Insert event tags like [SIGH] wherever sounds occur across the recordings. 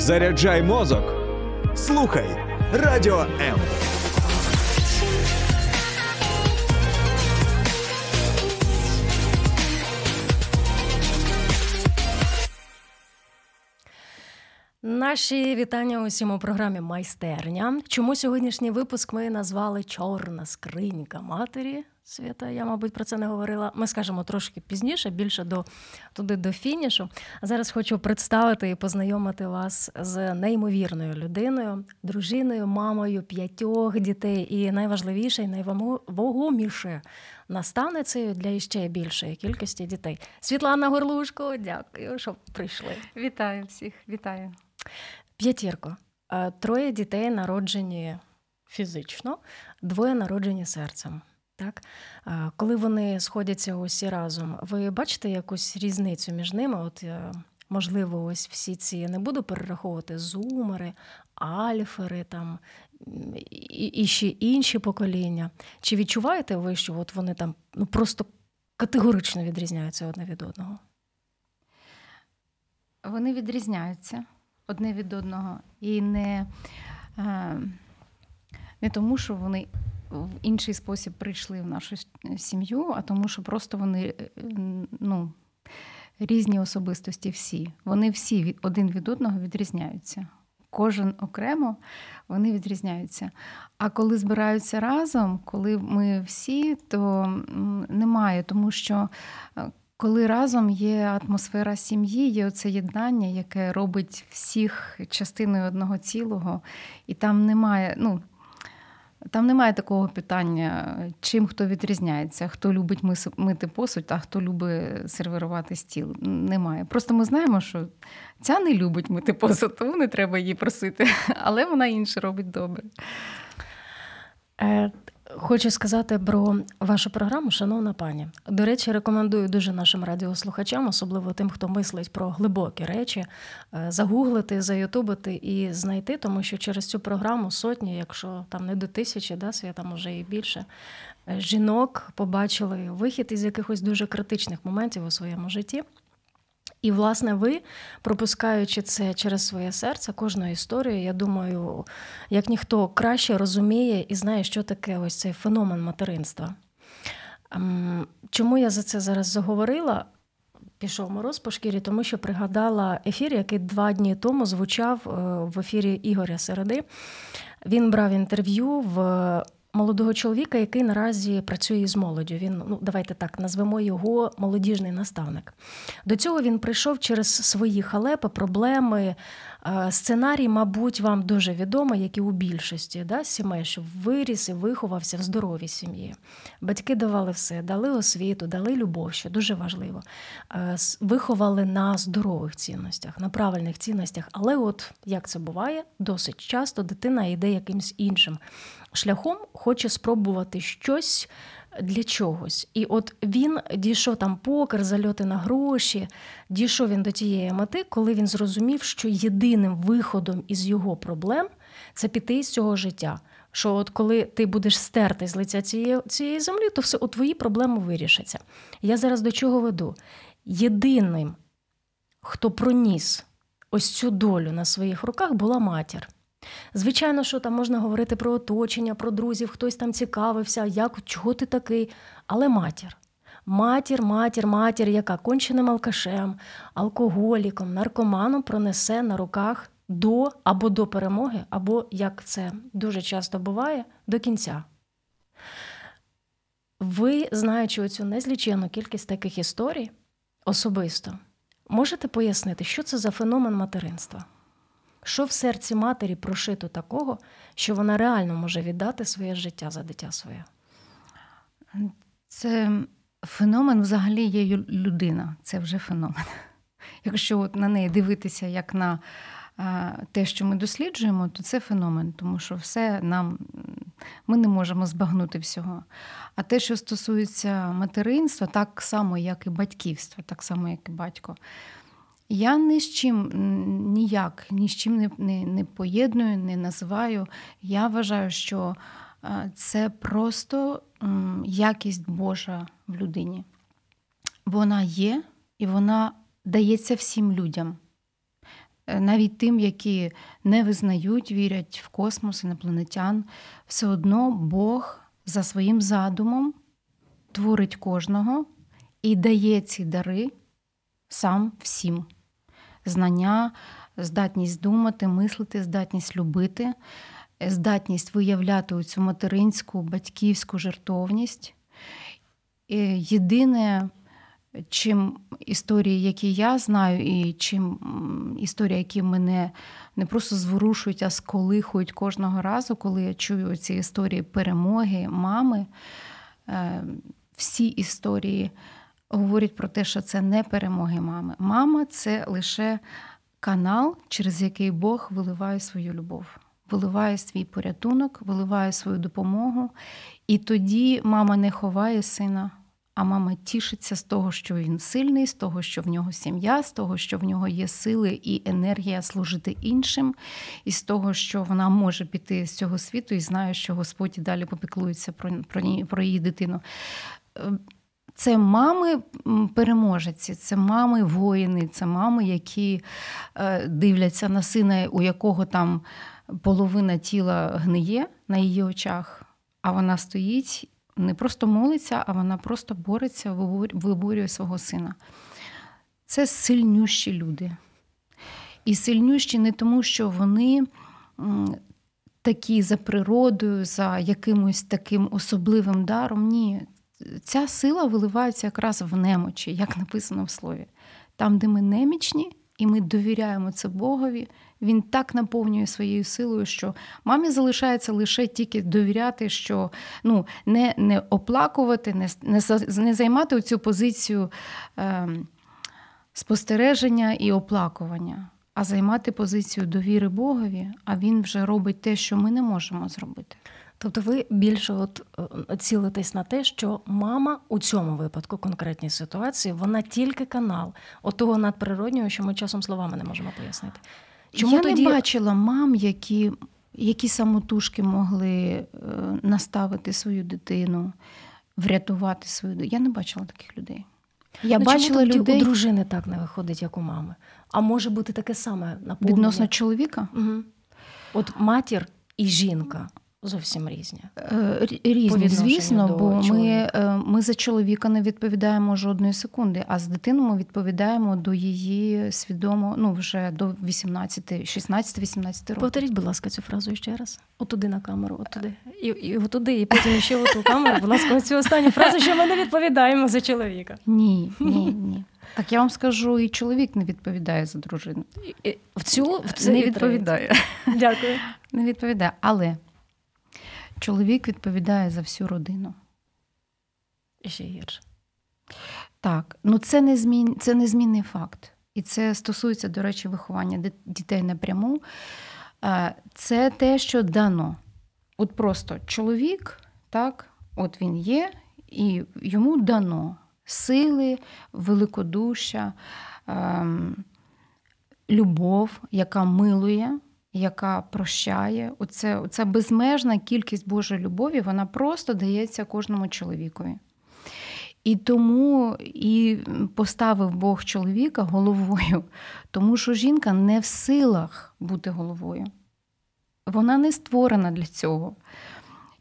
Заряджай мозок. Слухай Радіо М. Наші вітання усім у програмі Майстерня. Чому сьогоднішній випуск ми назвали Чорна скринька матері? Свята, я, мабуть, про це не говорила. Ми скажемо трошки пізніше, більше до туди до фінішу. А зараз хочу представити і познайомити вас з неймовірною людиною, дружиною, мамою п'ятьох дітей, і найважливіше, і найвагоміше наставницею для іще більшої кількості дітей. Світлана Горлушко, дякую, що прийшли. Вітаю всіх, вітаю. П'ятірко. Е, троє дітей народжені фізично, двоє народжені серцем. Так? Коли вони сходяться усі разом, ви бачите якусь різницю між ними? От, е, Можливо, ось всі ці не буду перераховувати зумери, альфери там і, і ще інші покоління. Чи відчуваєте ви, що от вони там ну, просто категорично відрізняються одне від одного? Вони відрізняються одне від одного. І не, е, не тому, що вони в інший спосіб прийшли в нашу сім'ю, а тому, що просто вони е, ну, різні особистості всі. Вони всі один від одного відрізняються. Кожен окремо вони відрізняються. А коли збираються разом, коли ми всі, то немає, тому що е, коли разом є атмосфера сім'ї, є оце єднання, яке робить всіх частиною одного цілого, і там немає, ну. Там немає такого питання, чим хто відрізняється, хто любить мити посуд, а хто любить сервірувати стіл. Немає. Просто ми знаємо, що ця не любить мити посуд, тому не треба її просити, [LAUGHS] але вона інше робить добре. Хочу сказати про вашу програму, шановна пані. До речі, рекомендую дуже нашим радіослухачам, особливо тим, хто мислить про глибокі речі, е, загуглити, заютубити і знайти, тому що через цю програму сотні, якщо там не до тисячі, да, свята може і більше, е, жінок побачили вихід із якихось дуже критичних моментів у своєму житті. І, власне, ви, пропускаючи це через своє серце, кожну історію, я думаю, як ніхто краще розуміє і знає, що таке ось цей феномен материнства. Ем, чому я за це зараз заговорила? Пішов мороз по шкірі, тому що пригадала ефір, який два дні тому звучав е, в ефірі Ігоря Середи. Він брав інтерв'ю в молодого чоловіка, який наразі працює з молоддю. Він, ну давайте так, назвемо його молодіжний наставник. До цього він прийшов через свої халепи, проблеми. Е, сценарій, мабуть, вам дуже відомий, як і у більшості да, сімей, що виріс і виховався в здоровій сім'ї. Батьки давали все, дали освіту, дали любов, що дуже важливо. Е, виховали на здорових цінностях, на правильних цінностях. Але, от як це буває, досить часто дитина йде якимсь іншим шляхом хоче спробувати щось для чогось. І от він дійшов там покер, зальоти на гроші, дійшов він до тієї мети, коли він зрозумів, що єдиним виходом із його проблем це піти з цього життя. Що от коли ти будеш стерти з лиця цієї цієї землі, то все у твої проблеми вирішаться. Я зараз до чого веду? Єдиним, хто проніс ось цю долю на своїх руках, була матір. Звичайно, що там можна говорити про оточення, про друзів, хтось там цікавився, як, чого ти такий. Але матір. Матір, матір, матір, яка конченим алкашем, алкоголіком, наркоманом пронесе на руках до або до перемоги, або, як це дуже часто буває, до кінця. Ви, знаючи оцю незлічену кількість таких історій особисто, можете пояснити, що це за феномен материнства? Що в серці матері прошито такого, що вона реально може віддати своє життя за дитя своє? Це феномен взагалі є людина. Це вже феномен. [LAUGHS] Якщо от на неї дивитися як на те, що ми досліджуємо, то це феномен, тому що все нам ми не можемо збагнути всього. А те, що стосується материнства, так само, як і батьківства, так само, як і батько. Я ні з чим ніяк, ні з чим не, не, не поєдную, не називаю. Я вважаю, що це просто якість Божа в людині. Вона є і вона дається всім людям. е, навіть тим, які не визнають, вірять в космос, інопланетян, все одно Бог за своїм задумом творить кожного і дає ці дари сам всім. Знання, здатність думати, мислити, здатність любити, здатність виявляти цю материнську, батьківську жертовність. Єдине, чим історії, які я знаю, і чим історії, які мене не просто зворушують, а сколихують кожного разу, коли я чую ці історії перемоги, мами, е, всі історії говорять про те, що це не перемоги мами. Мама це лише канал, через який Бог виливає свою любов, виливає свій порятунок, виливає свою допомогу. І тоді мама не ховає сина. А мама тішиться з того, що він сильний, з того, що в нього сім'я, з того, що в нього є сили і енергія служити іншим, і з того, що вона може піти з цього світу і знає, що Господь і далі попіклується про, про, про її дитину. Це мами переможеці, це мами воїни, це мами, які е, дивляться на сина, у якого там половина тіла гниє на її очах, а вона стоїть, не просто молиться, а вона просто бореться, виборює свого сина. Це сильнющі люди. І сильнющі не тому, що вони такі за природою, за якимось таким особливим даром. Ні, ця сила виливається якраз в немочі, як написано в слові. Там, де ми немічні, і ми довіряємо це Богові, він так наповнює своєю силою, що мамі залишається лише тільки довіряти, що ну, не не оплакувати, не не, не займати цю позицію е, спостереження і оплакування, а займати позицію довіри Богові, а він вже робить те, що ми не можемо зробити. Тобто ви більше от е, цілитесь на те, що мама у цьому випадку, конкретній ситуації, вона тільки канал от того надприроднього, що ми часом словами не можемо пояснити. Чому Я тоді... не бачила мам, які які самотужки могли е, наставити свою дитину, врятувати свою дитину. Я не бачила таких людей. Я ну, бачила чому людей... у дружини так не виходить, як у мами. А може бути таке саме наповнення? Відносно чоловіка? Угу. От матір і жінка зовсім різні. Е, різні, звісно, бо ми е, ми за чоловіка не відповідаємо жодної секунди, а з дитиною ми відповідаємо до її свідомо, ну вже до 18, 16-18 років. Повторіть, будь ласка, цю фразу ще раз. Отуди на камеру, отуди. І і отуди, і потім ще в ту камеру. Будь ласка, цю останню фразу, що ми не відповідаємо за чоловіка. Ні, ні, ні. Так я вам скажу, і чоловік не відповідає за дружину. В цю в це не відповідає. Дякую. Не відповідає. Але чоловік відповідає за всю родину. Ще гірше. Так, ну це не змін, це незмінний факт. І це стосується, до речі, виховання дітей напряму. Це те, що дано. От просто чоловік, так, от він є, і йому дано сили, великодушя, ем, любов, яка милує яка прощає. Оце, Оця безмежна кількість Божої любові, вона просто дається кожному чоловікові. І тому і поставив Бог чоловіка головою, тому що жінка не в силах бути головою. Вона не створена для цього.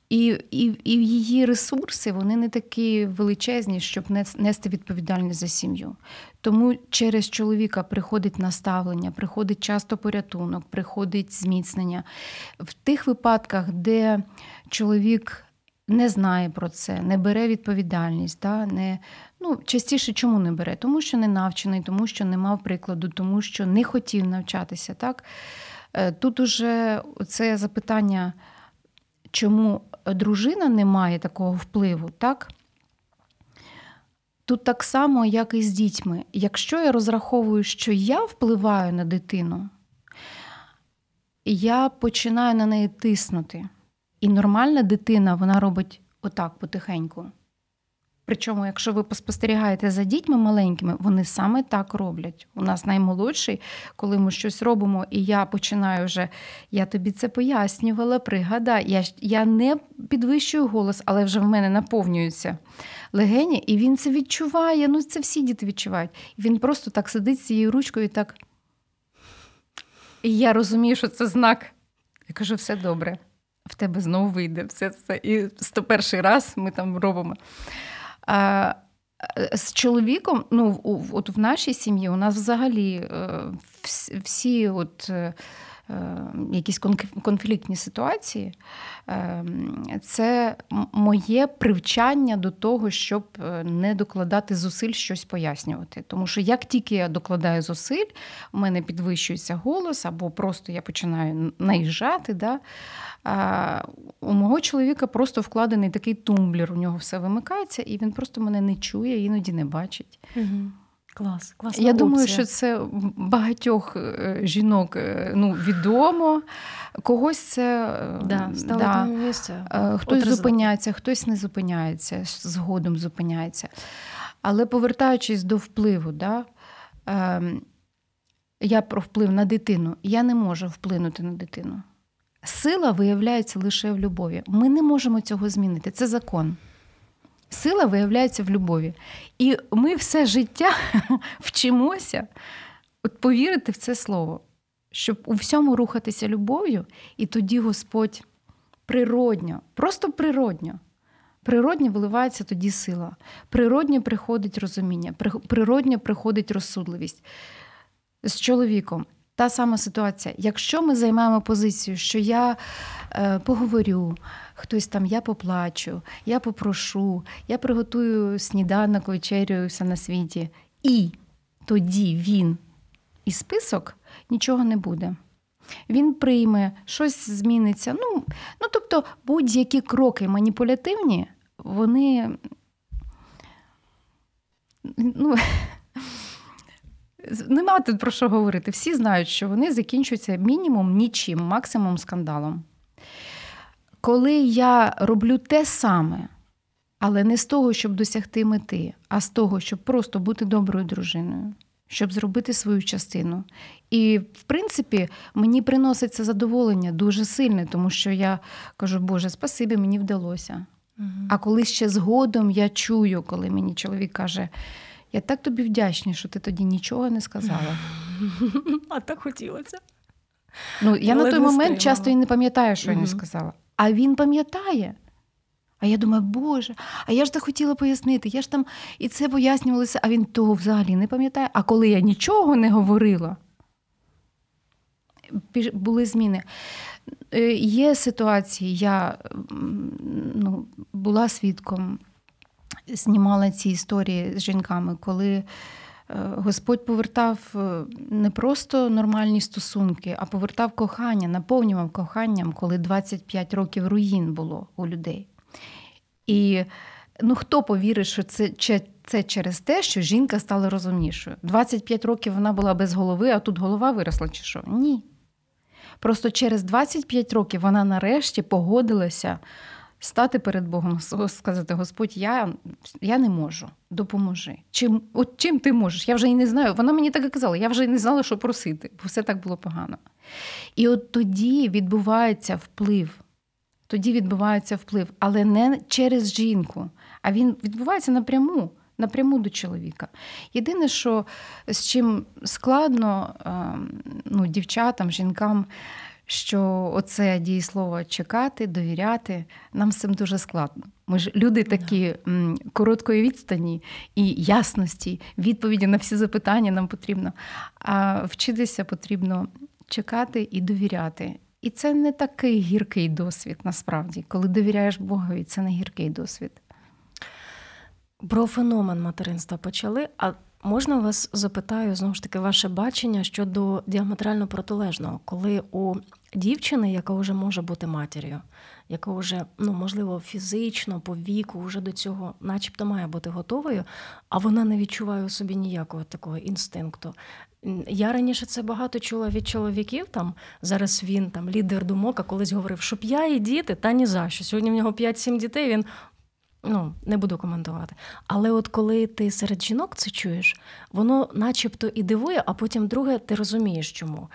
І і, і її ресурси вони не такі величезні, щоб нести відповідальність за сім'ю. Тому через чоловіка приходить наставлення, приходить часто порятунок, приходить зміцнення. В тих випадках, де чоловік не знає про це, не бере відповідальність, да, не, ну, частіше чому не бере? Тому що не навчений, тому що не мав прикладу, тому що не хотів навчатися. Так? Е, тут уже це запитання, чому дружина не має такого впливу, так? Тут так само, як і з дітьми. Якщо я розраховую, що я впливаю на дитину, я починаю на неї тиснути. І нормальна дитина вона робить отак потихеньку. Причому, якщо ви поспостерігаєте за дітьми маленькими, вони саме так роблять. У нас наймолодший, коли ми щось робимо, і я починаю вже, я тобі це пояснювала, пригадай. Я я не підвищую голос, але вже в мене наповнюються легені, і він це відчуває. Ну, це всі діти відчувають. Він просто так сидить цією ручкою і так. І я розумію, що це знак. Я кажу, все добре, в тебе знову вийде. все це. І 101 раз ми там робимо. А, з чоловіком, ну, от в нашій сім'ї у нас взагалі е, всі от е, Е, якісь конфліктні ситуації, е, це моє привчання до того, щоб е, не докладати зусиль щось пояснювати. Тому що як тільки я докладаю зусиль, у мене підвищується голос, або просто я починаю наїжджати. Да? У мого чоловіка просто вкладений такий тумблер, у нього все вимикається, і він просто мене не чує, іноді не бачить. Угу. Клас, класна Я опція. думаю, що це багатьох е, жінок е, ну, відомо. Когось це е, да, да. місце. Хтось Отрезати. зупиняється, хтось не зупиняється, згодом зупиняється. Але повертаючись до впливу, да, ем, я про вплив на дитину, я не можу вплинути на дитину. Сила виявляється лише в любові. Ми не можемо цього змінити. Це закон. Сила виявляється в любові. І ми все життя [LAUGHS] вчимося от повірити в це слово, щоб у всьому рухатися любов'ю, і тоді Господь природньо, просто природньо. Природньо виливається тоді сила. Природньо приходить розуміння, природньо приходить розсудливість. З чоловіком та сама ситуація. Якщо ми займаємо позицію, що я е, поговорю, хтось там я поплачу, я попрошу, я приготую сніданок, вечерю, все на світі, і тоді він і список нічого не буде. Він прийме, щось зміниться. Ну, ну тобто, будь-які кроки маніпулятивні, вони. ну, Нема тут про що говорити. Всі знають, що вони закінчуються мінімум нічим, максимум скандалом. Коли я роблю те саме, але не з того, щоб досягти мети, а з того, щоб просто бути доброю дружиною, щоб зробити свою частину. І, в принципі, мені приносить це задоволення дуже сильне, тому що я кажу, Боже, спасибі, мені вдалося. Угу. А коли ще згодом я чую, коли мені чоловік каже, я так тобі вдячна, що ти тоді нічого не сказала. [LAUGHS] А так хотілося. Ну, Я Але на той момент стримала. часто і не пам'ятаю, що угу. я не сказала. А він пам'ятає. А я думаю, Боже, а я ж так хотіла пояснити, я ж там і це пояснювалося, а він того взагалі не пам'ятає. А коли я нічого не говорила, були зміни. Е, є ситуації, я ну, була свідком знімала ці історії з жінками, коли Господь повертав е, не просто нормальні стосунки, а повертав кохання, наповнював коханням, коли 25 років руїн було у людей. І ну, хто повірить, що це це через те, що жінка стала розумнішою? 25 років вона була без голови, а тут голова виросла, чи що? Ні. Просто через 25 років вона нарешті погодилася стати перед Богом, сказати: Господь, я я не можу, допоможи. Чим от чим ти можеш? Я вже і не знаю. Вона мені так і казала, я вже і не знала, що просити, бо все так було погано. І от тоді відбувається вплив. Тоді відбувається вплив, але не через жінку, а він відбувається напряму. Напряму до чоловіка. Єдине, що з чим складно ем, ну, дівчатам, жінкам що оце дієслово чекати, довіряти, нам з цим дуже складно. Ми ж люди такі м, короткої відстані і ясності, відповіді на всі запитання нам потрібно. А вчитися потрібно чекати і довіряти. І це не такий гіркий досвід, насправді. Коли довіряєш Богові, це не гіркий досвід. Про феномен материнства почали. А Можна вас запитаю знову ж таки ваше бачення щодо діаметрально протилежного, коли у дівчини, яка вже може бути матір'ю, яка вже ну можливо фізично по віку вже до цього, начебто, має бути готовою, а вона не відчуває у собі ніякого такого інстинкту. Я раніше це багато чула від чоловіків. Там зараз він там лідер думок, а колись говорив, щоб я і діти, та ні за що. Сьогодні в нього 5-7 дітей. Він Ну, не буду коментувати. Але от коли ти серед жінок це чуєш, воно начебто і дивує, а потім друге, ти розумієш чому.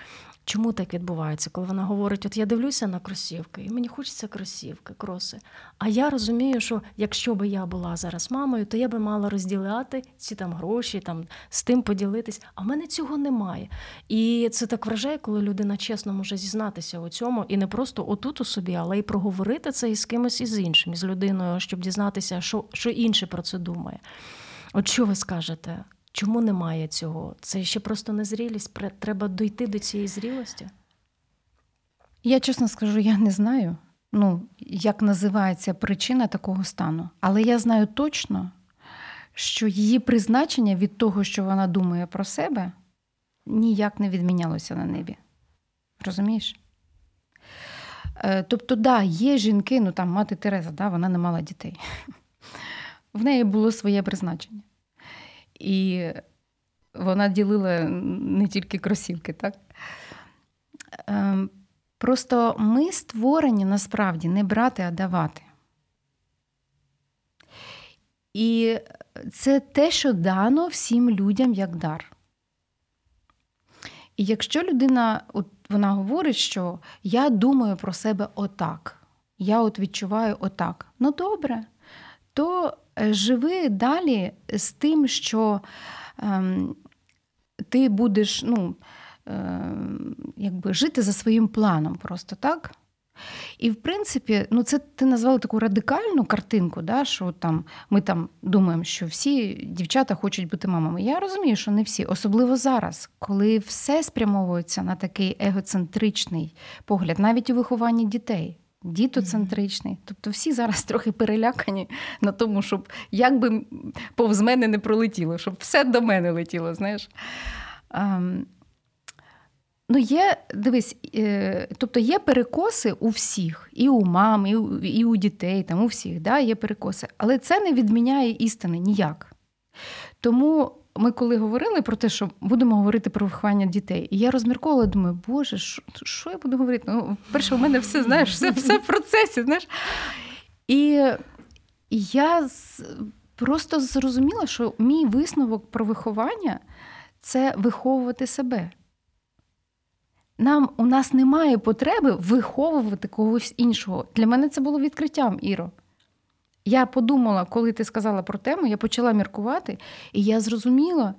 Чому так відбувається, коли вона говорить: от я дивлюся на кросівки, і мені хочеться кросівки, кроси. А я розумію, що якщо би я була зараз мамою, то я би мала розділяти ці там гроші, там з тим поділитись. А в мене цього немає. І це так вражає, коли людина чесно може зізнатися у цьому, і не просто отут у собі, але й проговорити це із кимось із іншим, із людиною, щоб дізнатися, що, що інше про це думає. От що ви скажете? Чому немає цього? Це ще просто незрілість. Треба дойти до цієї зрілості. Я чесно скажу, я не знаю, ну, як називається причина такого стану. Але я знаю точно, що її призначення від того, що вона думає про себе, ніяк не відмінялося на небі. Розумієш? Е, тобто, да, є жінки, ну там мати Тереза, да, вона не мала дітей. [LAUGHS] В неї було своє призначення. І вона ділила не тільки кросівки, так? Ем, просто ми створені насправді не брати, а давати. І це те, що дано всім людям як дар. І якщо людина от вона говорить, що я думаю про себе отак, я от відчуваю отак, ну добре, то живи далі з тим, що ем, ти будеш ну, ем, якби жити за своїм планом просто так. І, в принципі, ну це ти назвала таку радикальну картинку, да, що там ми там думаємо, що всі дівчата хочуть бути мамами. Я розумію, що не всі, особливо зараз, коли все спрямовується на такий егоцентричний погляд, навіть у вихованні дітей дітоцентричний. Тобто всі зараз трохи перелякані на тому, щоб як би повз мене не пролетіло, щоб все до мене летіло. знаєш. Ем, Ну, є, дивись, е, тобто є перекоси у всіх, і у мам, і у, і у дітей, там у всіх, да, є перекоси. Але це не відміняє істини ніяк. Тому ми коли говорили про те, що будемо говорити про виховання дітей, і я розмірковувала, думаю, боже, що, я буду говорити? Ну, перше, у мене все знаєш, все все в процесі. знаєш. І я просто зрозуміла, що мій висновок про виховання це виховувати себе. Нам У нас немає потреби виховувати когось іншого. Для мене це було відкриттям, Іро. Я подумала, коли ти сказала про тему, я почала міркувати, і я зрозуміла,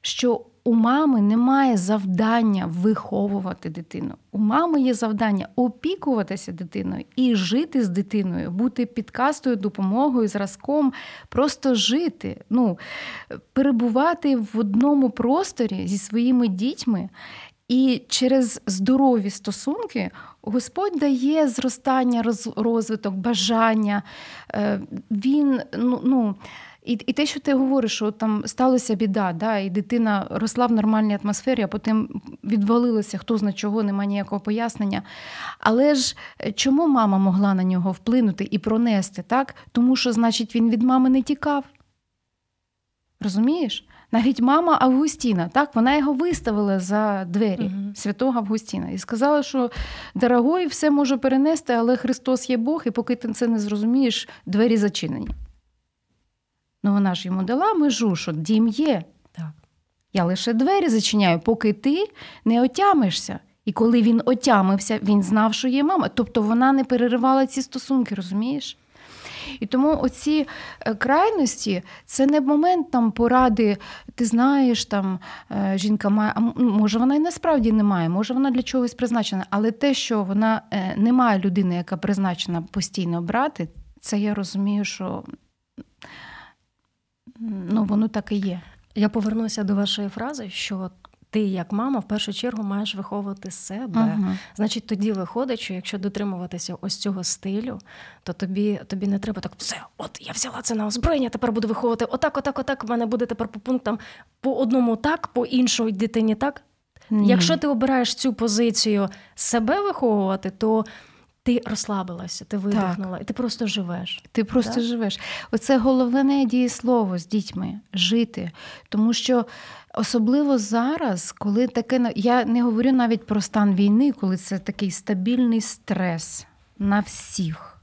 що у мами немає завдання виховувати дитину. У мами є завдання опікуватися дитиною і жити з дитиною, бути підкастою, допомогою, зразком, просто жити, ну, перебувати в одному просторі зі своїми дітьми. І через здорові стосунки Господь дає зростання, розвиток, бажання. Е, він, ну, ну, І і те, що ти говориш, що там сталася біда, да, і дитина росла в нормальній атмосфері, а потім відвалилася, хто зна чого, немає ніякого пояснення. Але ж е, чому мама могла на нього вплинути і пронести? так? Тому що, значить, він від мами не тікав. Розумієш? Навіть мама Августіна, так, вона його виставила за двері uh святого Августіна і сказала, що дорогой, все може перенести, але Христос є Бог, і поки ти це не зрозумієш, двері зачинені. Ну вона ж йому дала межу, що дім є. Так. Я лише двері зачиняю, поки ти не отямишся. І коли він отямився, він знав, що є мама. Тобто вона не переривала ці стосунки, розумієш? І тому оці е, крайності це не момент там поради, ти знаєш, там е, жінка має, а може вона і насправді не має, може вона для чогось призначена, але те, що вона е, не має людини, яка призначена постійно брати, це я розумію, що ну, воно так і є. Я повернуся до вашої фрази, що ти, як мама, в першу чергу маєш виховувати себе. uh Значить, тоді виходить, що якщо дотримуватися ось цього стилю, то тобі тобі не треба так все. От я взяла це на озброєння, тепер буду виховувати отак, отак, отак. У мене буде тепер по пунктам по одному так, по іншому дитині так. Ні. Якщо ти обираєш цю позицію себе виховувати, то ти розслабилася, ти видихнула, так. і ти просто живеш. Ти просто так? живеш. Оце головне дієслово з дітьми жити. Тому що особливо зараз, коли таке я не говорю навіть про стан війни, коли це такий стабільний стрес на всіх.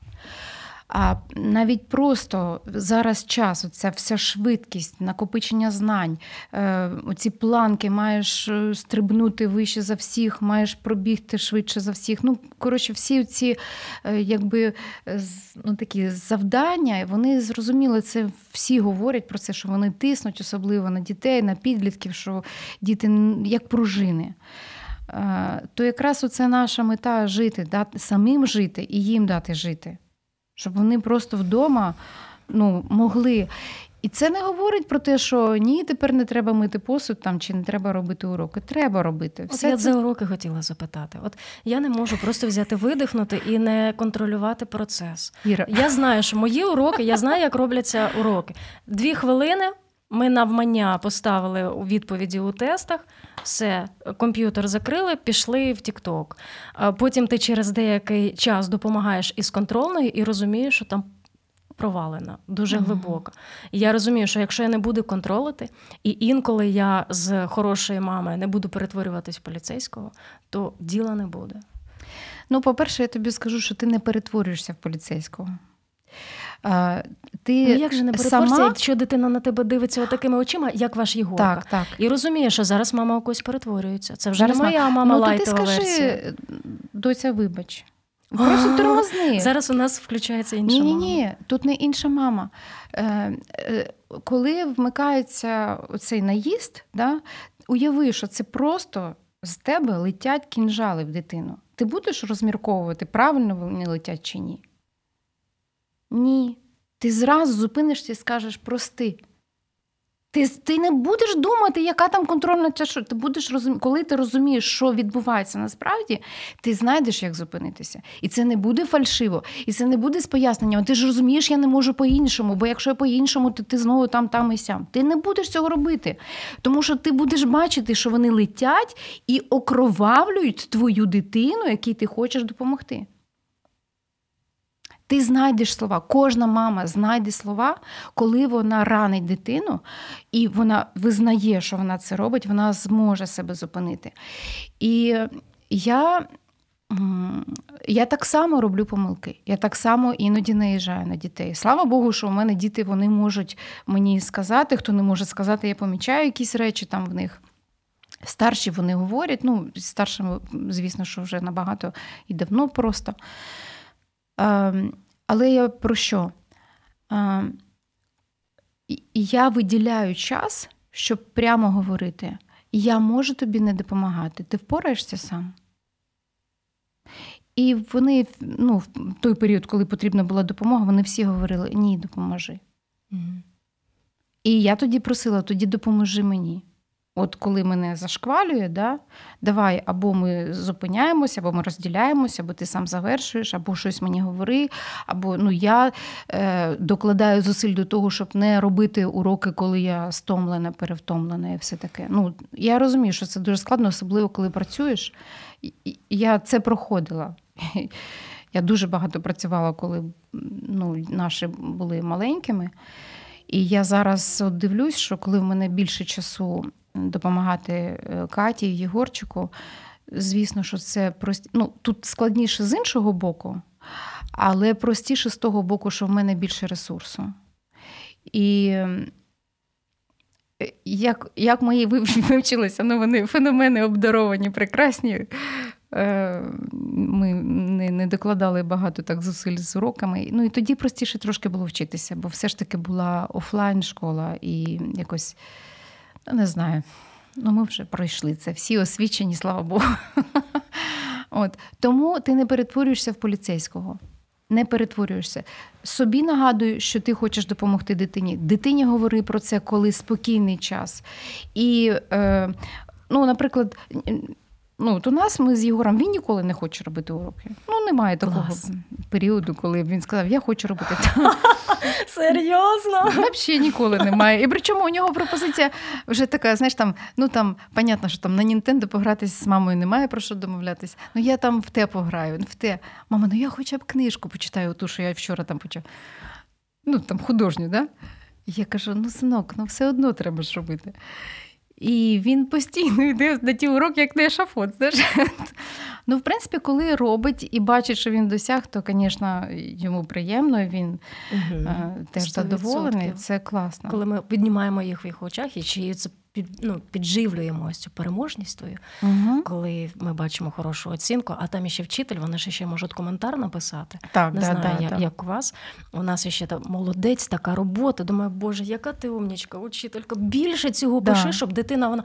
А навіть просто зараз час, оця вся швидкість, накопичення знань, е, оці планки, маєш е, стрибнути вище за всіх, маєш пробігти швидше за всіх. Ну, коротше, всі ці якби ну, такі завдання, вони зрозуміли, це всі говорять про це, що вони тиснуть, особливо на дітей, на підлітків, що діти як пружини. То якраз оце наша мета жити, дати, самим жити і їм дати жити, щоб вони просто вдома ну, могли. І це не говорить про те, що ні, тепер не треба мити посуд там чи не треба робити уроки. Треба робити. Все От Я це... за уроки хотіла запитати. От я не можу просто взяти, видихнути і не контролювати процес. Іра. Я знаю, що мої уроки, я знаю, як робляться уроки. Дві хвилини. Ми навмання поставили у відповіді у тестах, все, комп'ютер закрили, пішли в Тікток. Потім ти через деякий час допомагаєш із контрольною і розумієш, що там провалена, дуже mm-hmm. глибока. І я розумію, що якщо я не буду контролити, і інколи я з хорошої мами не буду перетворюватись в поліцейського, то діла не буде. Ну, по-перше, я тобі скажу, що ти не перетворюєшся в поліцейського. Ти ну, як же не сама... якщо дитина на тебе дивиться такими очима, як ваш Єгорка. Так, так. І розуміє, що зараз мама у когось перетворюється. Це вже зараз не моя мама ну, лайтова то ти скажи, доця, вибач. [GASPS] Просто тормозни. Зараз у нас включається інша ні, мама. Ні, ні, тут не інша мама. Е, е, Коли вмикається цей наїзд, да, уяви, що це просто з тебе летять кінжали в дитину. Ти будеш розмірковувати, правильно вони летять чи ні? Ні. Ти зразу зупинишся і скажеш прости. Ти ти не будеш думати, яка там контрольна чаша. Ти будеш розуміти, коли ти розумієш, що відбувається насправді, ти знайдеш, як зупинитися. І це не буде фальшиво, і це не буде з поясненням. Ти ж розумієш, я не можу по-іншому, бо якщо я по-іншому, то ти знову там, там і сям. Ти не будеш цього робити. Тому що ти будеш бачити, що вони летять і окровавлюють твою дитину, якій ти хочеш допомогти. Ти знайдеш слова, кожна мама знайде слова, коли вона ранить дитину, і вона визнає, що вона це робить, вона зможе себе зупинити. І я я так само роблю помилки. Я так само іноді наїжджаю на дітей. Слава Богу, що у мене діти вони можуть мені сказати, хто не може сказати, я помічаю якісь речі там в них. Старші вони говорять, ну, старшим, звісно, що вже набагато і давно просто. Ем, але я про що? Я виділяю час, щоб прямо говорити: я можу тобі не допомагати, ти впораєшся сам. І вони ну, в той період, коли потрібна була допомога, вони всі говорили: ні, допоможи. Mm. І я тоді просила: тоді допоможи мені. От коли мене зашквалює, да, давай або ми зупиняємося, або ми розділяємося, або ти сам завершуєш, або щось мені говори, або ну, я е, докладаю зусиль до того, щоб не робити уроки, коли я стомлена, перевтомлена і все таке. Ну, Я розумію, що це дуже складно, особливо коли працюєш. Я це проходила. Я дуже багато працювала, коли ну, наші були маленькими. І я зараз дивлюсь, що коли в мене більше часу допомагати е, Каті, Єгорчику. Звісно, що це прості... ну, тут складніше з іншого боку, але простіше з того боку, що в мене більше ресурсу. І е, як як мої [LAUGHS] вивчилися, ну вони феномени обдаровані, прекрасні. Е, ми не не докладали багато так зусиль з уроками. Ну і тоді простіше трошки було вчитися, бо все ж таки була офлайн школа і якось. Не знаю. Ну, ми вже пройшли це. Всі освічені, слава Богу. [LAUGHS] От. Тому ти не перетворюєшся в поліцейського. Не перетворюєшся. Собі нагадую, що ти хочеш допомогти дитині. Дитині говори про це, коли спокійний час. І, е, ну, наприклад, Ну, от у нас ми з Єгором він ніколи не хоче робити уроки. Ну, немає такого Клас. періоду, коли він сказав, я хочу робити. [LAUGHS] так. Серйозно? Взагалі ніколи немає. І причому у нього пропозиція вже така, знаєш, там, ну там, понятно, що там на Нінтендо погратися з мамою немає про що домовлятися. Ну я там в те пограю, в те. Мама, ну я хоча б книжку почитаю, ту, що я вчора там почав. Ну, там художню, да? Я кажу: ну, синок, ну все одно треба ж робити. І він постійно [LAUGHS] йде на ті уроки, як на ешафот. знаєш. [LAUGHS] Ну, в принципі, коли робить і бачить, що він досяг, то, звісно, йому приємно, він Угу. теж задоволений. Це класно. Коли ми піднімаємо їх в їх очах, і чи це під, ну, підживлюємо ось цю переможність Угу. коли ми бачимо хорошу оцінку, а там іще вчитель, вони ж ще можуть коментар написати. Так, Не да, знаю, да, я- да. як у вас. У нас ще там молодець, така робота. Думаю, боже, яка ти умнічка, учителька. Більше цього Да. пиши, щоб дитина вона.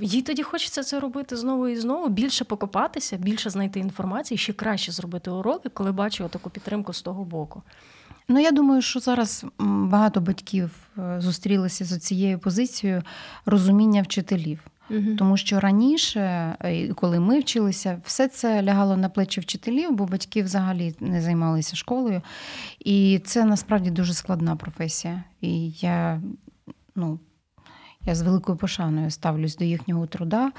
Їй тоді хочеться це робити знову і знову, більше покопатися, більше знайти інформації, ще краще зробити уроки, коли бачу таку підтримку з того боку. Ну, я думаю, що зараз багато батьків е, зустрілися з цією позицією розуміння вчителів. Тому що раніше, е, коли ми вчилися, все це лягало на плечі вчителів, бо батьки взагалі не займалися школою. І це насправді дуже складна професія. І я, ну, я з великою пошаною ставлюсь до їхнього труда.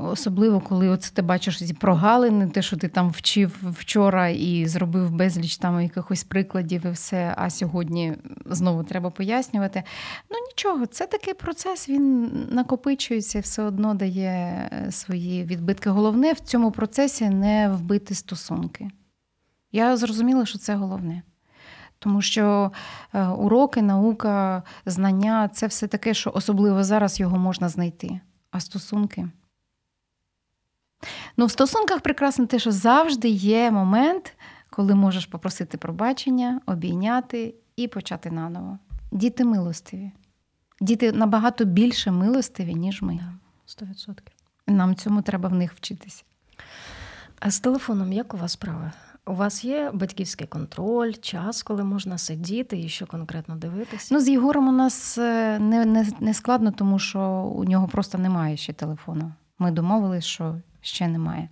Особливо, коли оце ти бачиш ці прогалини, те, що ти там вчив вчора і зробив безліч там якихось прикладів і все, а сьогодні знову треба пояснювати. Ну нічого, це такий процес, він накопичується і все одно дає е, свої відбитки. Головне в цьому процесі не вбити стосунки. Я зрозуміла, що це головне. Тому що е, уроки, наука, знання це все таке, що особливо зараз його можна знайти. А стосунки. Ну, в стосунках прекрасно те, що завжди є момент, коли можеш попросити пробачення, обійняти і почати наново. Діти милостиві. Діти набагато більше милостиві, ніж ми. Да, 100%. Нам цьому треба в них вчитися. А з телефоном як у вас справи? У вас є батьківський контроль, час, коли можна сидіти і що конкретно дивитися? Ну, з Єгором у нас е, не, не, не складно, тому що у нього просто немає ще телефону. Ми домовились, що ще немає.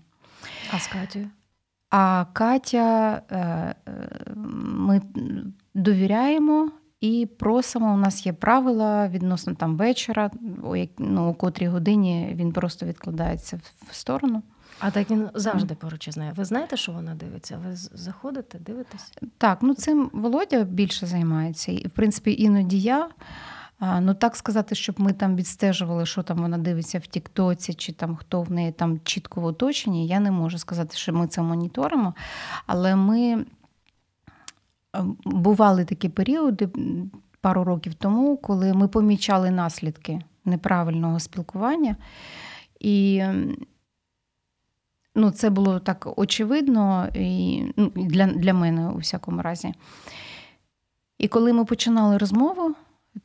а з Катєю? А Катя е, е, ми довіряємо і просимо. У нас є правила відносно там вечора, ну, о котрій годині він просто відкладається в- в сторону. А так він завжди поруч із нею. Ви знаєте, що вона дивиться? Ви заходите, дивитесь? Так, ну цим Володя більше займається. І, в принципі, іноді я. Ну, так сказати, щоб ми там відстежували, що там вона дивиться в Тіктоці, чи там хто в неї там чітко в оточенні, я не можу сказати, що ми це моніторимо. Але ми е, бували такі періоди пару років тому, коли ми помічали наслідки неправильного спілкування. І ну, це було так очевидно і, ну, для, для мене у всякому разі. І коли ми починали розмову,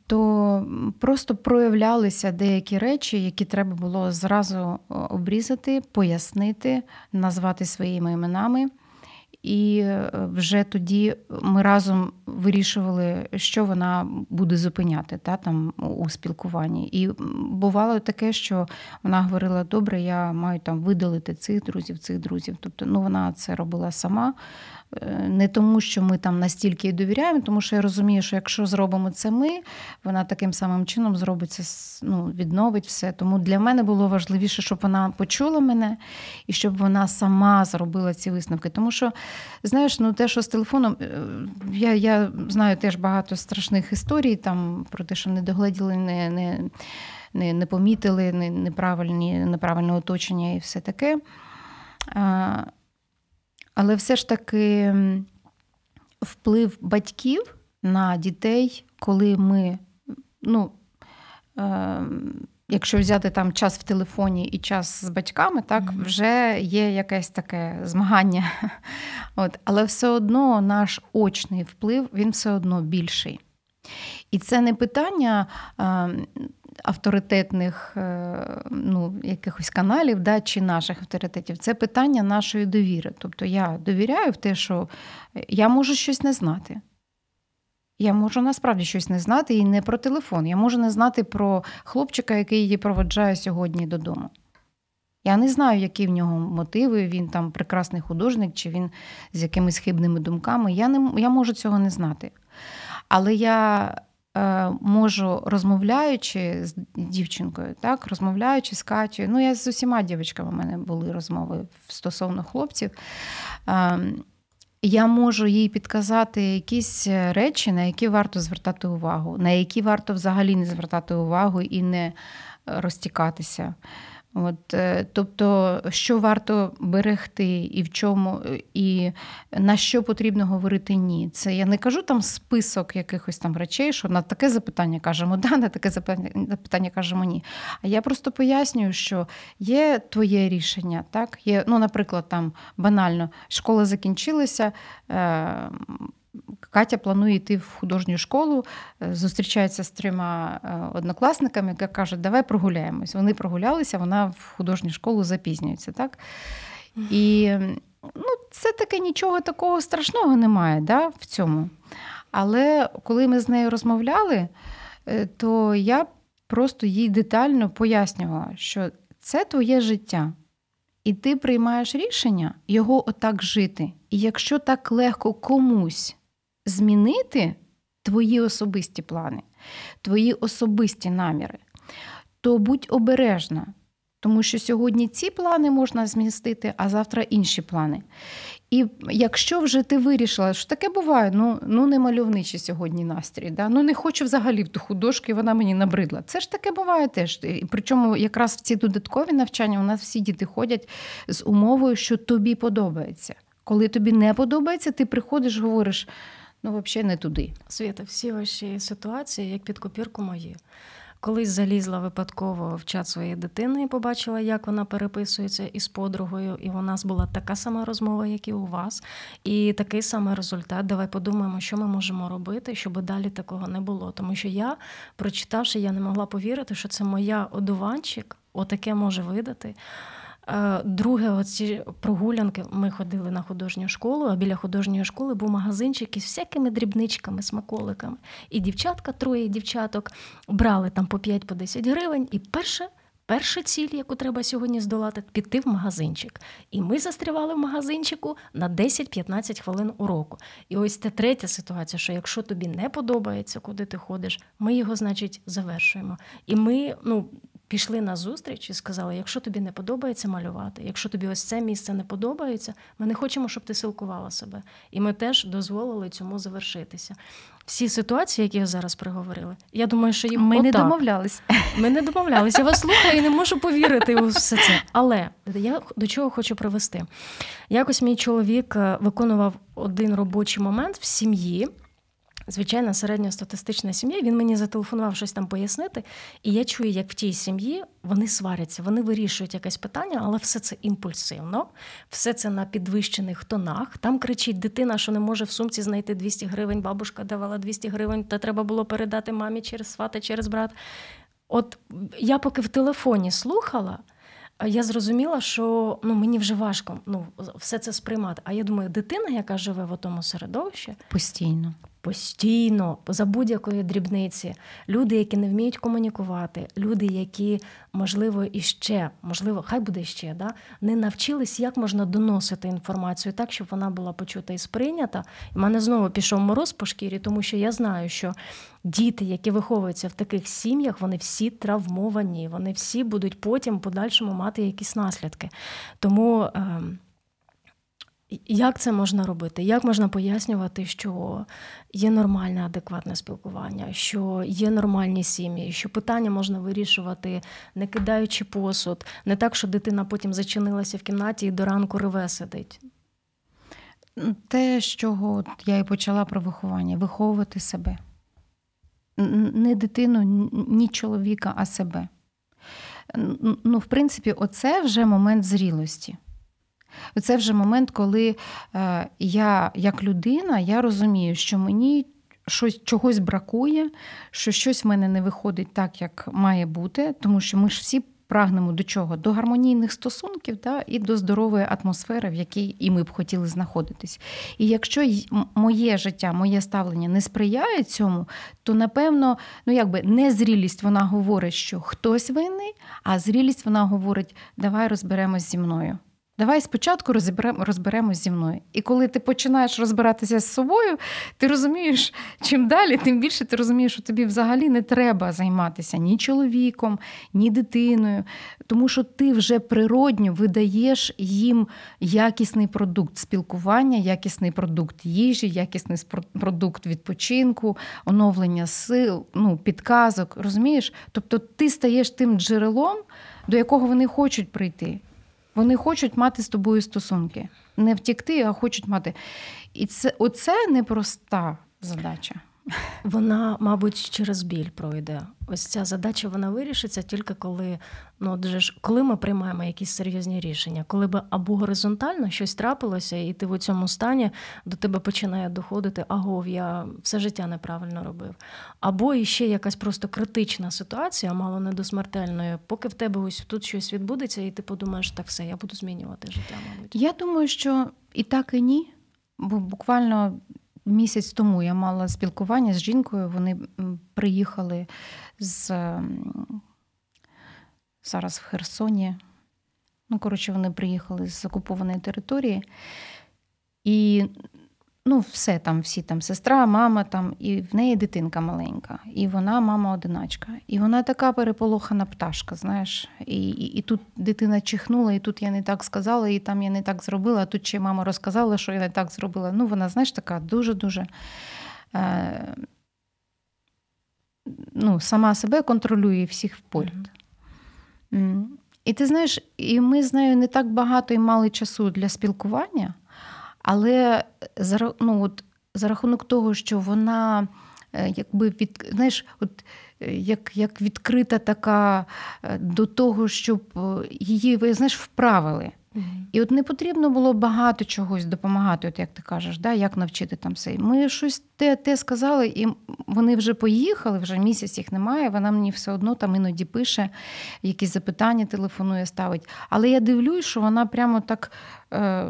то просто проявлялися деякі речі, які треба було зразу обрізати, пояснити, назвати своїми іменами. І е, вже тоді ми разом вирішували, що вона буде зупиняти та, там, у спілкуванні. І бувало таке, що вона говорила: добре, я маю там видалити цих друзів, цих друзів. Тобто, ну вона це робила сама. Е, Не тому, що ми там настільки їй довіряємо, тому що я розумію, що якщо зробимо це ми, вона таким самим чином зробить це, ну, відновить все. Тому для мене було важливіше, щоб вона почула мене і щоб вона сама зробила ці висновки. Тому що, знаєш, ну те, що з телефоном, е, я, я знаю теж багато страшних історій там про те, що не догледіли, не, не, не, не помітили не, неправильні, неправильне оточення і все таке. Але все ж таки вплив батьків на дітей, коли ми, ну, е, якщо взяти там час в телефоні і час з батьками, так Мгм. вже є якесь таке змагання. [LAUGHS] От, але все одно наш очний вплив він все одно більший. І це не питання е, авторитетних е, ну, якихось каналів да, чи наших авторитетів. Це питання нашої довіри. Тобто я довіряю в те, що я можу щось не знати. Я можу насправді щось не знати і не про телефон. Я можу не знати про хлопчика, який її проводжає сьогодні додому. Я не знаю, які в нього мотиви, він там прекрасний художник, чи він з якимись хибними думками. Я, не, я можу цього не знати. Але я можу, розмовляючи з дівчинкою, так, розмовляючи з Катю, ну я з усіма дівчатками в мене були розмови стосовно хлопців. Е, я можу їй підказати якісь речі, на які варто звертати увагу, на які варто взагалі не звертати увагу і не розтікатися. От, е, Тобто, що варто берегти і в чому, і на що потрібно говорити ні. Це я не кажу там список якихось там речей, що на таке запитання кажемо да, на таке запитання кажемо ні. А я просто пояснюю, що є твоє рішення, так? Є, ну, наприклад, там банально школа закінчилася. Е- Катя планує йти в художню школу, е, зустрічається з трьома е, однокласниками, яка каже, давай прогуляємось. Вони прогулялися, вона в художню школу запізнюється. так? І ну, це таке нічого такого страшного немає да, в цьому. Але коли ми з нею розмовляли, е, то я просто їй детально пояснювала, що це твоє життя. І ти приймаєш рішення його отак жити. І якщо так легко комусь змінити твої особисті плани, твої особисті наміри, то будь обережна, тому що сьогодні ці плани можна змістити, а завтра інші плани. І якщо вже ти вирішила, що таке буває, ну ну не мальовничий сьогодні настрій, да? ну не хочу взагалі в ту художку, і вона мені набридла. Це ж таке буває теж. І Причому якраз в ці додаткові навчання у нас всі діти ходять з умовою, що тобі подобається. Коли тобі не подобається, ти приходиш, говориш ну взагалі не туди. Світа, всі ваші ситуації, як під копірку мої. Колись залізла випадково в чат своєї дитини і побачила, як вона переписується із подругою, і у нас була така сама розмова, як і у вас, і такий самий результат. Давай подумаємо, що ми можемо робити, щоб далі такого не було. Тому що я, прочитавши, я не могла повірити, що це моя одуванчик, отаке може видати. Е, друге, оці прогулянки. Ми ходили на художню школу, а біля художньої школи був магазинчик із всякими дрібничками, смаколиками. І дівчатка, троє дівчаток, брали там по 5-10 по гривень. І перше. Перша ціль, яку треба сьогодні здолати, піти в магазинчик. І ми застрівали в магазинчику на 10-15 хвилин уроку. І ось та третя ситуація, що якщо тобі не подобається, куди ти ходиш, ми його, значить, завершуємо. І ми, ну, пішли на зустріч і сказали: якщо тобі не подобається малювати, якщо тобі ось це місце не подобається, ми не хочемо, щоб ти силкувала себе. І ми теж дозволили цьому завершитися. Всі ситуації, які ви зараз приговорили, я думаю, що їм ми отак. не домовлялися. Ми не домовлялися. Я вас слухаю і не можу [LAUGHS] повірити у все це. Але я до чого хочу привести. Якось мій чоловік е, виконував один робочий момент в сім'ї. Звичайна середньостатистична сім'я. Він мені зателефонував щось там пояснити, і я чую, як в тій сім'ї вони сваряться, вони вирішують якесь питання, але все це імпульсивно, все це на підвищених тонах. Там кричить дитина, що не може в сумці знайти 200 гривень. Бабушка давала 200 гривень, та треба було передати мамі через свата, через брат. От я поки в телефоні слухала. Я зрозуміла, що ну мені вже важко ну все це сприймати. А я думаю, дитина, яка живе в тому середовищі, постійно постійно, за будь-якої дрібниці, люди, які не вміють комунікувати, люди, які, можливо, іще, можливо, хай буде ще, да, не навчились, як можна доносити інформацію так, щоб вона була почута і сприйнята. В мене знову пішов мороз по шкірі, тому що я знаю, що діти, які виховуються в таких сім'ях, вони всі травмовані, вони всі будуть потім подальшому мати якісь наслідки. Тому. Е, як це можна робити? Як можна пояснювати, що є нормальне, адекватне спілкування, що є нормальні сім'ї, що питання можна вирішувати, не кидаючи посуд, не так, що дитина потім зачинилася в кімнаті і до ранку реве сидить? Те, з чого я і почала про виховання виховувати себе. Не дитину, ні чоловіка, а себе. Ну, в принципі, оце вже момент зрілості. Це вже момент, коли е, я, як людина, я розумію, що мені щось чогось бракує, що щось в мене не виходить так, як має бути, тому що ми ж всі. Прагнемо до чого? До гармонійних стосунків да, і до здорової атмосфери, в якій і ми б хотіли знаходитись. І якщо моє життя, моє ставлення не сприяє цьому, то напевно, ну якби незрілість вона говорить, що хтось винний, а зрілість вона говорить, давай розберемось зі мною. Давай спочатку розберемо, розберемось зі мною. І коли ти починаєш розбиратися з собою, ти розумієш, чим далі, тим більше ти розумієш, що тобі взагалі не треба займатися ні чоловіком, ні дитиною, тому що ти вже природньо видаєш їм якісний продукт спілкування, якісний продукт їжі, якісний продукт відпочинку, оновлення сил, ну, підказок. Розумієш? Тобто ти стаєш тим джерелом до якого вони хочуть прийти. Вони хочуть мати з тобою стосунки. Не втікти, а хочуть мати. І це оце непроста задача. Вона, мабуть, через біль пройде. Ось ця задача вона вирішиться тільки коли, ну от же ж, коли ми приймаємо якісь серйозні рішення, коли би або горизонтально щось трапилося, і ти в цьому стані до тебе починає доходити, агов, я все життя неправильно робив. Або іще якась просто критична ситуація, мало не до смертельної, поки в тебе ось тут щось відбудеться, і ти подумаєш, так все, я буду змінювати життя, мабуть. Я думаю, що і так, і ні. Бо буквально місяць тому я мала спілкування з жінкою. Вони приїхали з зараз в Херсоні. Ну, коротше, вони приїхали з окупованої території. І ну, все там, всі там сестра, мама там, і в неї дитинка маленька, і вона мама одиначка. І вона така переполохана пташка, знаєш. І, і, і тут дитина чихнула, і тут я не так сказала, і там я не так зробила, а тут ще мама розказала, що я не так зробила. Ну, вона, знаєш, така дуже-дуже. Е, ну, сама себе контролює всіх поряд. М. І ти знаєш, і ми з нею не так багато і мали часу для спілкування, але за, ну, от, за рахунок того, що вона е, якби від, знаєш, от, е, як, як відкрита така е, до того, щоб її ви знаєш, вправили. І от не потрібно було багато чогось допомагати, от як ти кажеш, да, як навчити там все. Ми щось те, те сказали, і вони вже поїхали, вже місяць їх немає. Вона мені все одно там іноді пише, якісь запитання телефонує, ставить. Але я дивлюсь, що вона прямо так е,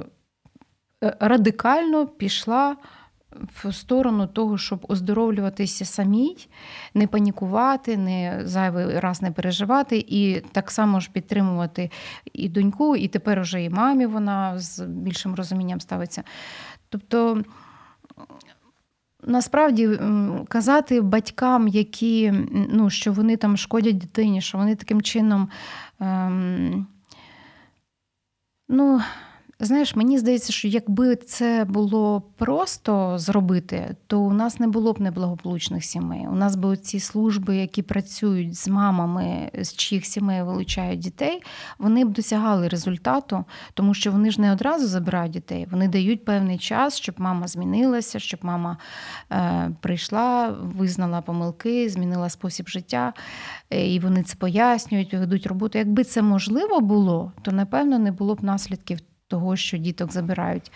радикально пішла в сторону того, щоб оздоровлюватися самій, не панікувати, не зайвий раз не переживати, і так само ж підтримувати і доньку, і тепер уже і мамі вона з більшим розумінням ставиться. Тобто. Насправді казати батькам, які ну, що вони там шкодять дитині, що вони таким чином. Ем, ну, знаєш, мені здається, що якби це було просто зробити, то у нас не було б неблагополучних сімей. У нас би ці служби, які працюють з мамами, з чиїх сімей вилучають дітей, вони б досягали результату, тому що вони ж не одразу забирають дітей. Вони дають певний час, щоб мама змінилася, щоб мама е, прийшла, визнала помилки, змінила спосіб життя, е, і вони це пояснюють, ведуть роботу. Якби це можливо було, то напевно не було б наслідків того, що діток забирають.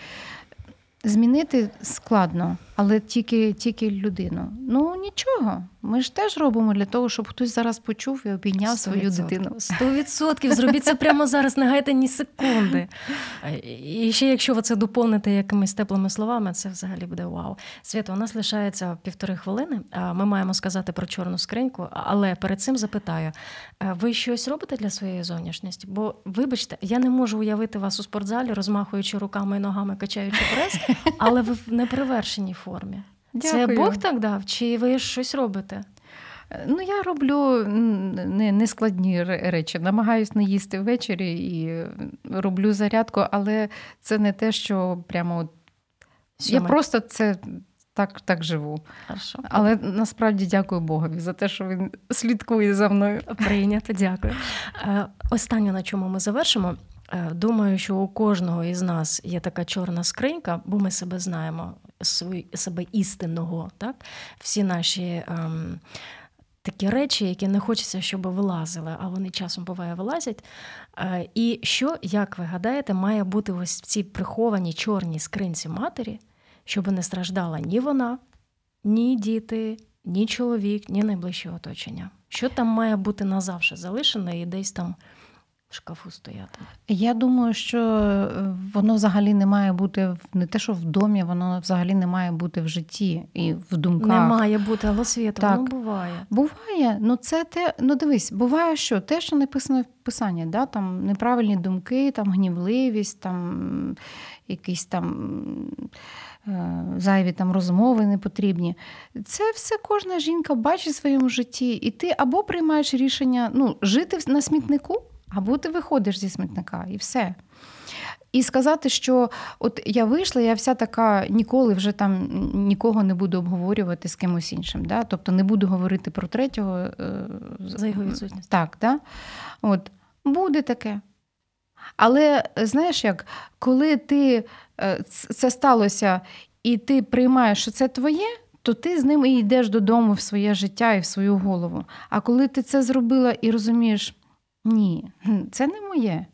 Змінити складно, але тільки, тільки людину. Ну нічого. Ми ж теж робимо для того, щоб хтось зараз почув і обійняв свою дитину. Сто відсотків. Зробіть це прямо зараз, не гайте ні секунди. І ще якщо ви це доповните якимись теплими словами, це взагалі буде вау. Свято, у нас лишається півтори хвилини. Ми маємо сказати про чорну скриньку, але перед цим запитаю: ви щось робите для своєї зовнішності? Бо, вибачте, я не можу уявити вас у спортзалі, розмахуючи руками і ногами, качаючи прес, [LAUGHS] але ви в неперевершеній формі. Це Бог так дав, чи ви щось робите? Ну, я роблю м, не, не складні ре- речі. Намагаюсь не їсти ввечері і роблю зарядку, але це не те, що прямо от... я просто це так, так живу. Хорошо. Але насправді дякую Богові за те, що він слідкує за мною. Прийнято, дякую. Е, Останнє, на чому ми завершимо. Е, Думаю, що у кожного із нас є така чорна скринька, бо ми себе знаємо, свої- себе істинного, так? Всі наші. Ем, Такі речі, які не хочеться, щоб вилазили, а вони часом буває вилазять. Е, І що, як ви гадаєте, має бути ось в цій прихованій чорній скринці матері, щоб не страждала ні вона, ні діти, ні чоловік, ні найближче оточення. Що там має бути назавше залишене і десь там в шкафу стояти? Я думаю, що е, воно взагалі не має бути в- не те, що в домі, воно взагалі не має бути в житті і в думках. Не має бути, але світа, воно буває. Буває, ну це те, ну дивись, буває, що те, що написано в писанні, да, там неправильні думки, там гнівливість, там якісь там е, зайві там розмови непотрібні. Це все кожна жінка бачить в своєму житті, і ти або приймаєш рішення ну, жити на смітнику, або ти виходиш зі смітника, і все. І сказати, що от я вийшла, я вся така ніколи вже там нікого не буду обговорювати з кимось іншим. Да? Тобто не буду говорити про третього. е, За його відсутність. Так, да? От. Буде таке. Але знаєш як, коли ти е, це сталося, і ти приймаєш, що це твоє, то ти з ним і йдеш додому в своє життя і в свою голову. А коли ти це зробила і розумієш, ні, це не моє.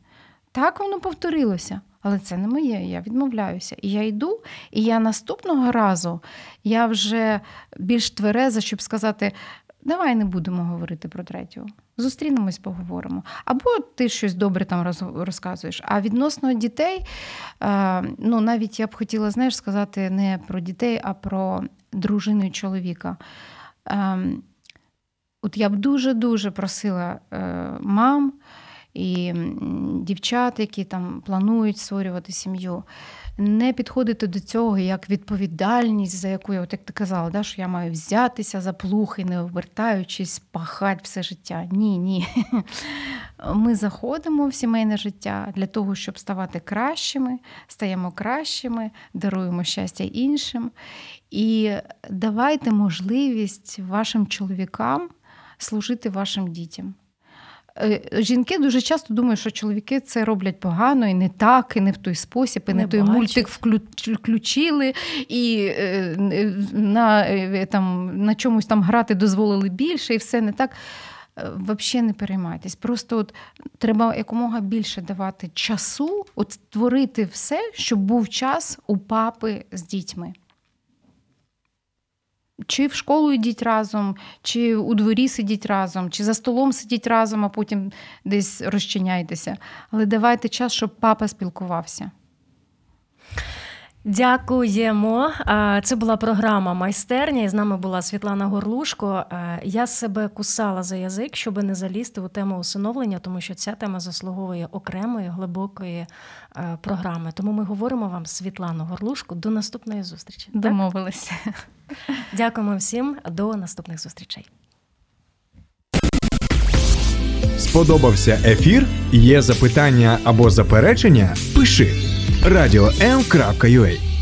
Так воно повторилося, але це не моє. Я відмовляюся. І я йду, і я наступного разу я вже більш твереза, щоб сказати: давай не будемо говорити про третього. Зустрінемось, поговоримо. Або ти щось добре там розказуєш. А відносно дітей, е, ну навіть я б хотіла знаєш, сказати не про дітей, а про дружину і чоловіка. От я б дуже-дуже просила е, мам і дівчат, які там планують створювати сім'ю, не підходити до цього як відповідальність, за яку я, от як ти казала, да, що я маю взятися за плуг не обертаючись, пахати все життя. Ні, ні. [LAUGHS] Ми заходимо в сімейне життя для того, щоб ставати кращими, стаємо кращими, даруємо щастя іншим. І давайте можливість вашим чоловікам служити вашим дітям. Е, Жінки дуже часто думають, що чоловіки це роблять погано і не так, і не в той спосіб, і не, Не той бачать. мультик включили, і е, на, е, там, на чомусь там грати дозволили більше, і все не так. Взагалі не переймайтесь. Просто от треба якомога більше давати часу, от створити все, щоб був час у папи з дітьми. Чи в школу йдіть разом, чи у дворі сидіть разом, чи за столом сидіть разом, а потім десь розчиняйтеся. Але давайте час, щоб папа спілкувався. Дякуємо. Це була програма Майстерня. І з нами була Світлана Горлушко. Я себе кусала за язик, щоб не залізти у тему усиновлення, тому що ця тема заслуговує окремої глибокої програми. Тому ми говоримо вам Світлану Горлушко. До наступної зустрічі. Домовилися. Дякуємо всім. До наступних зустрічей. Сподобався ефір? Є запитання або заперечення? Пиши радіом.ua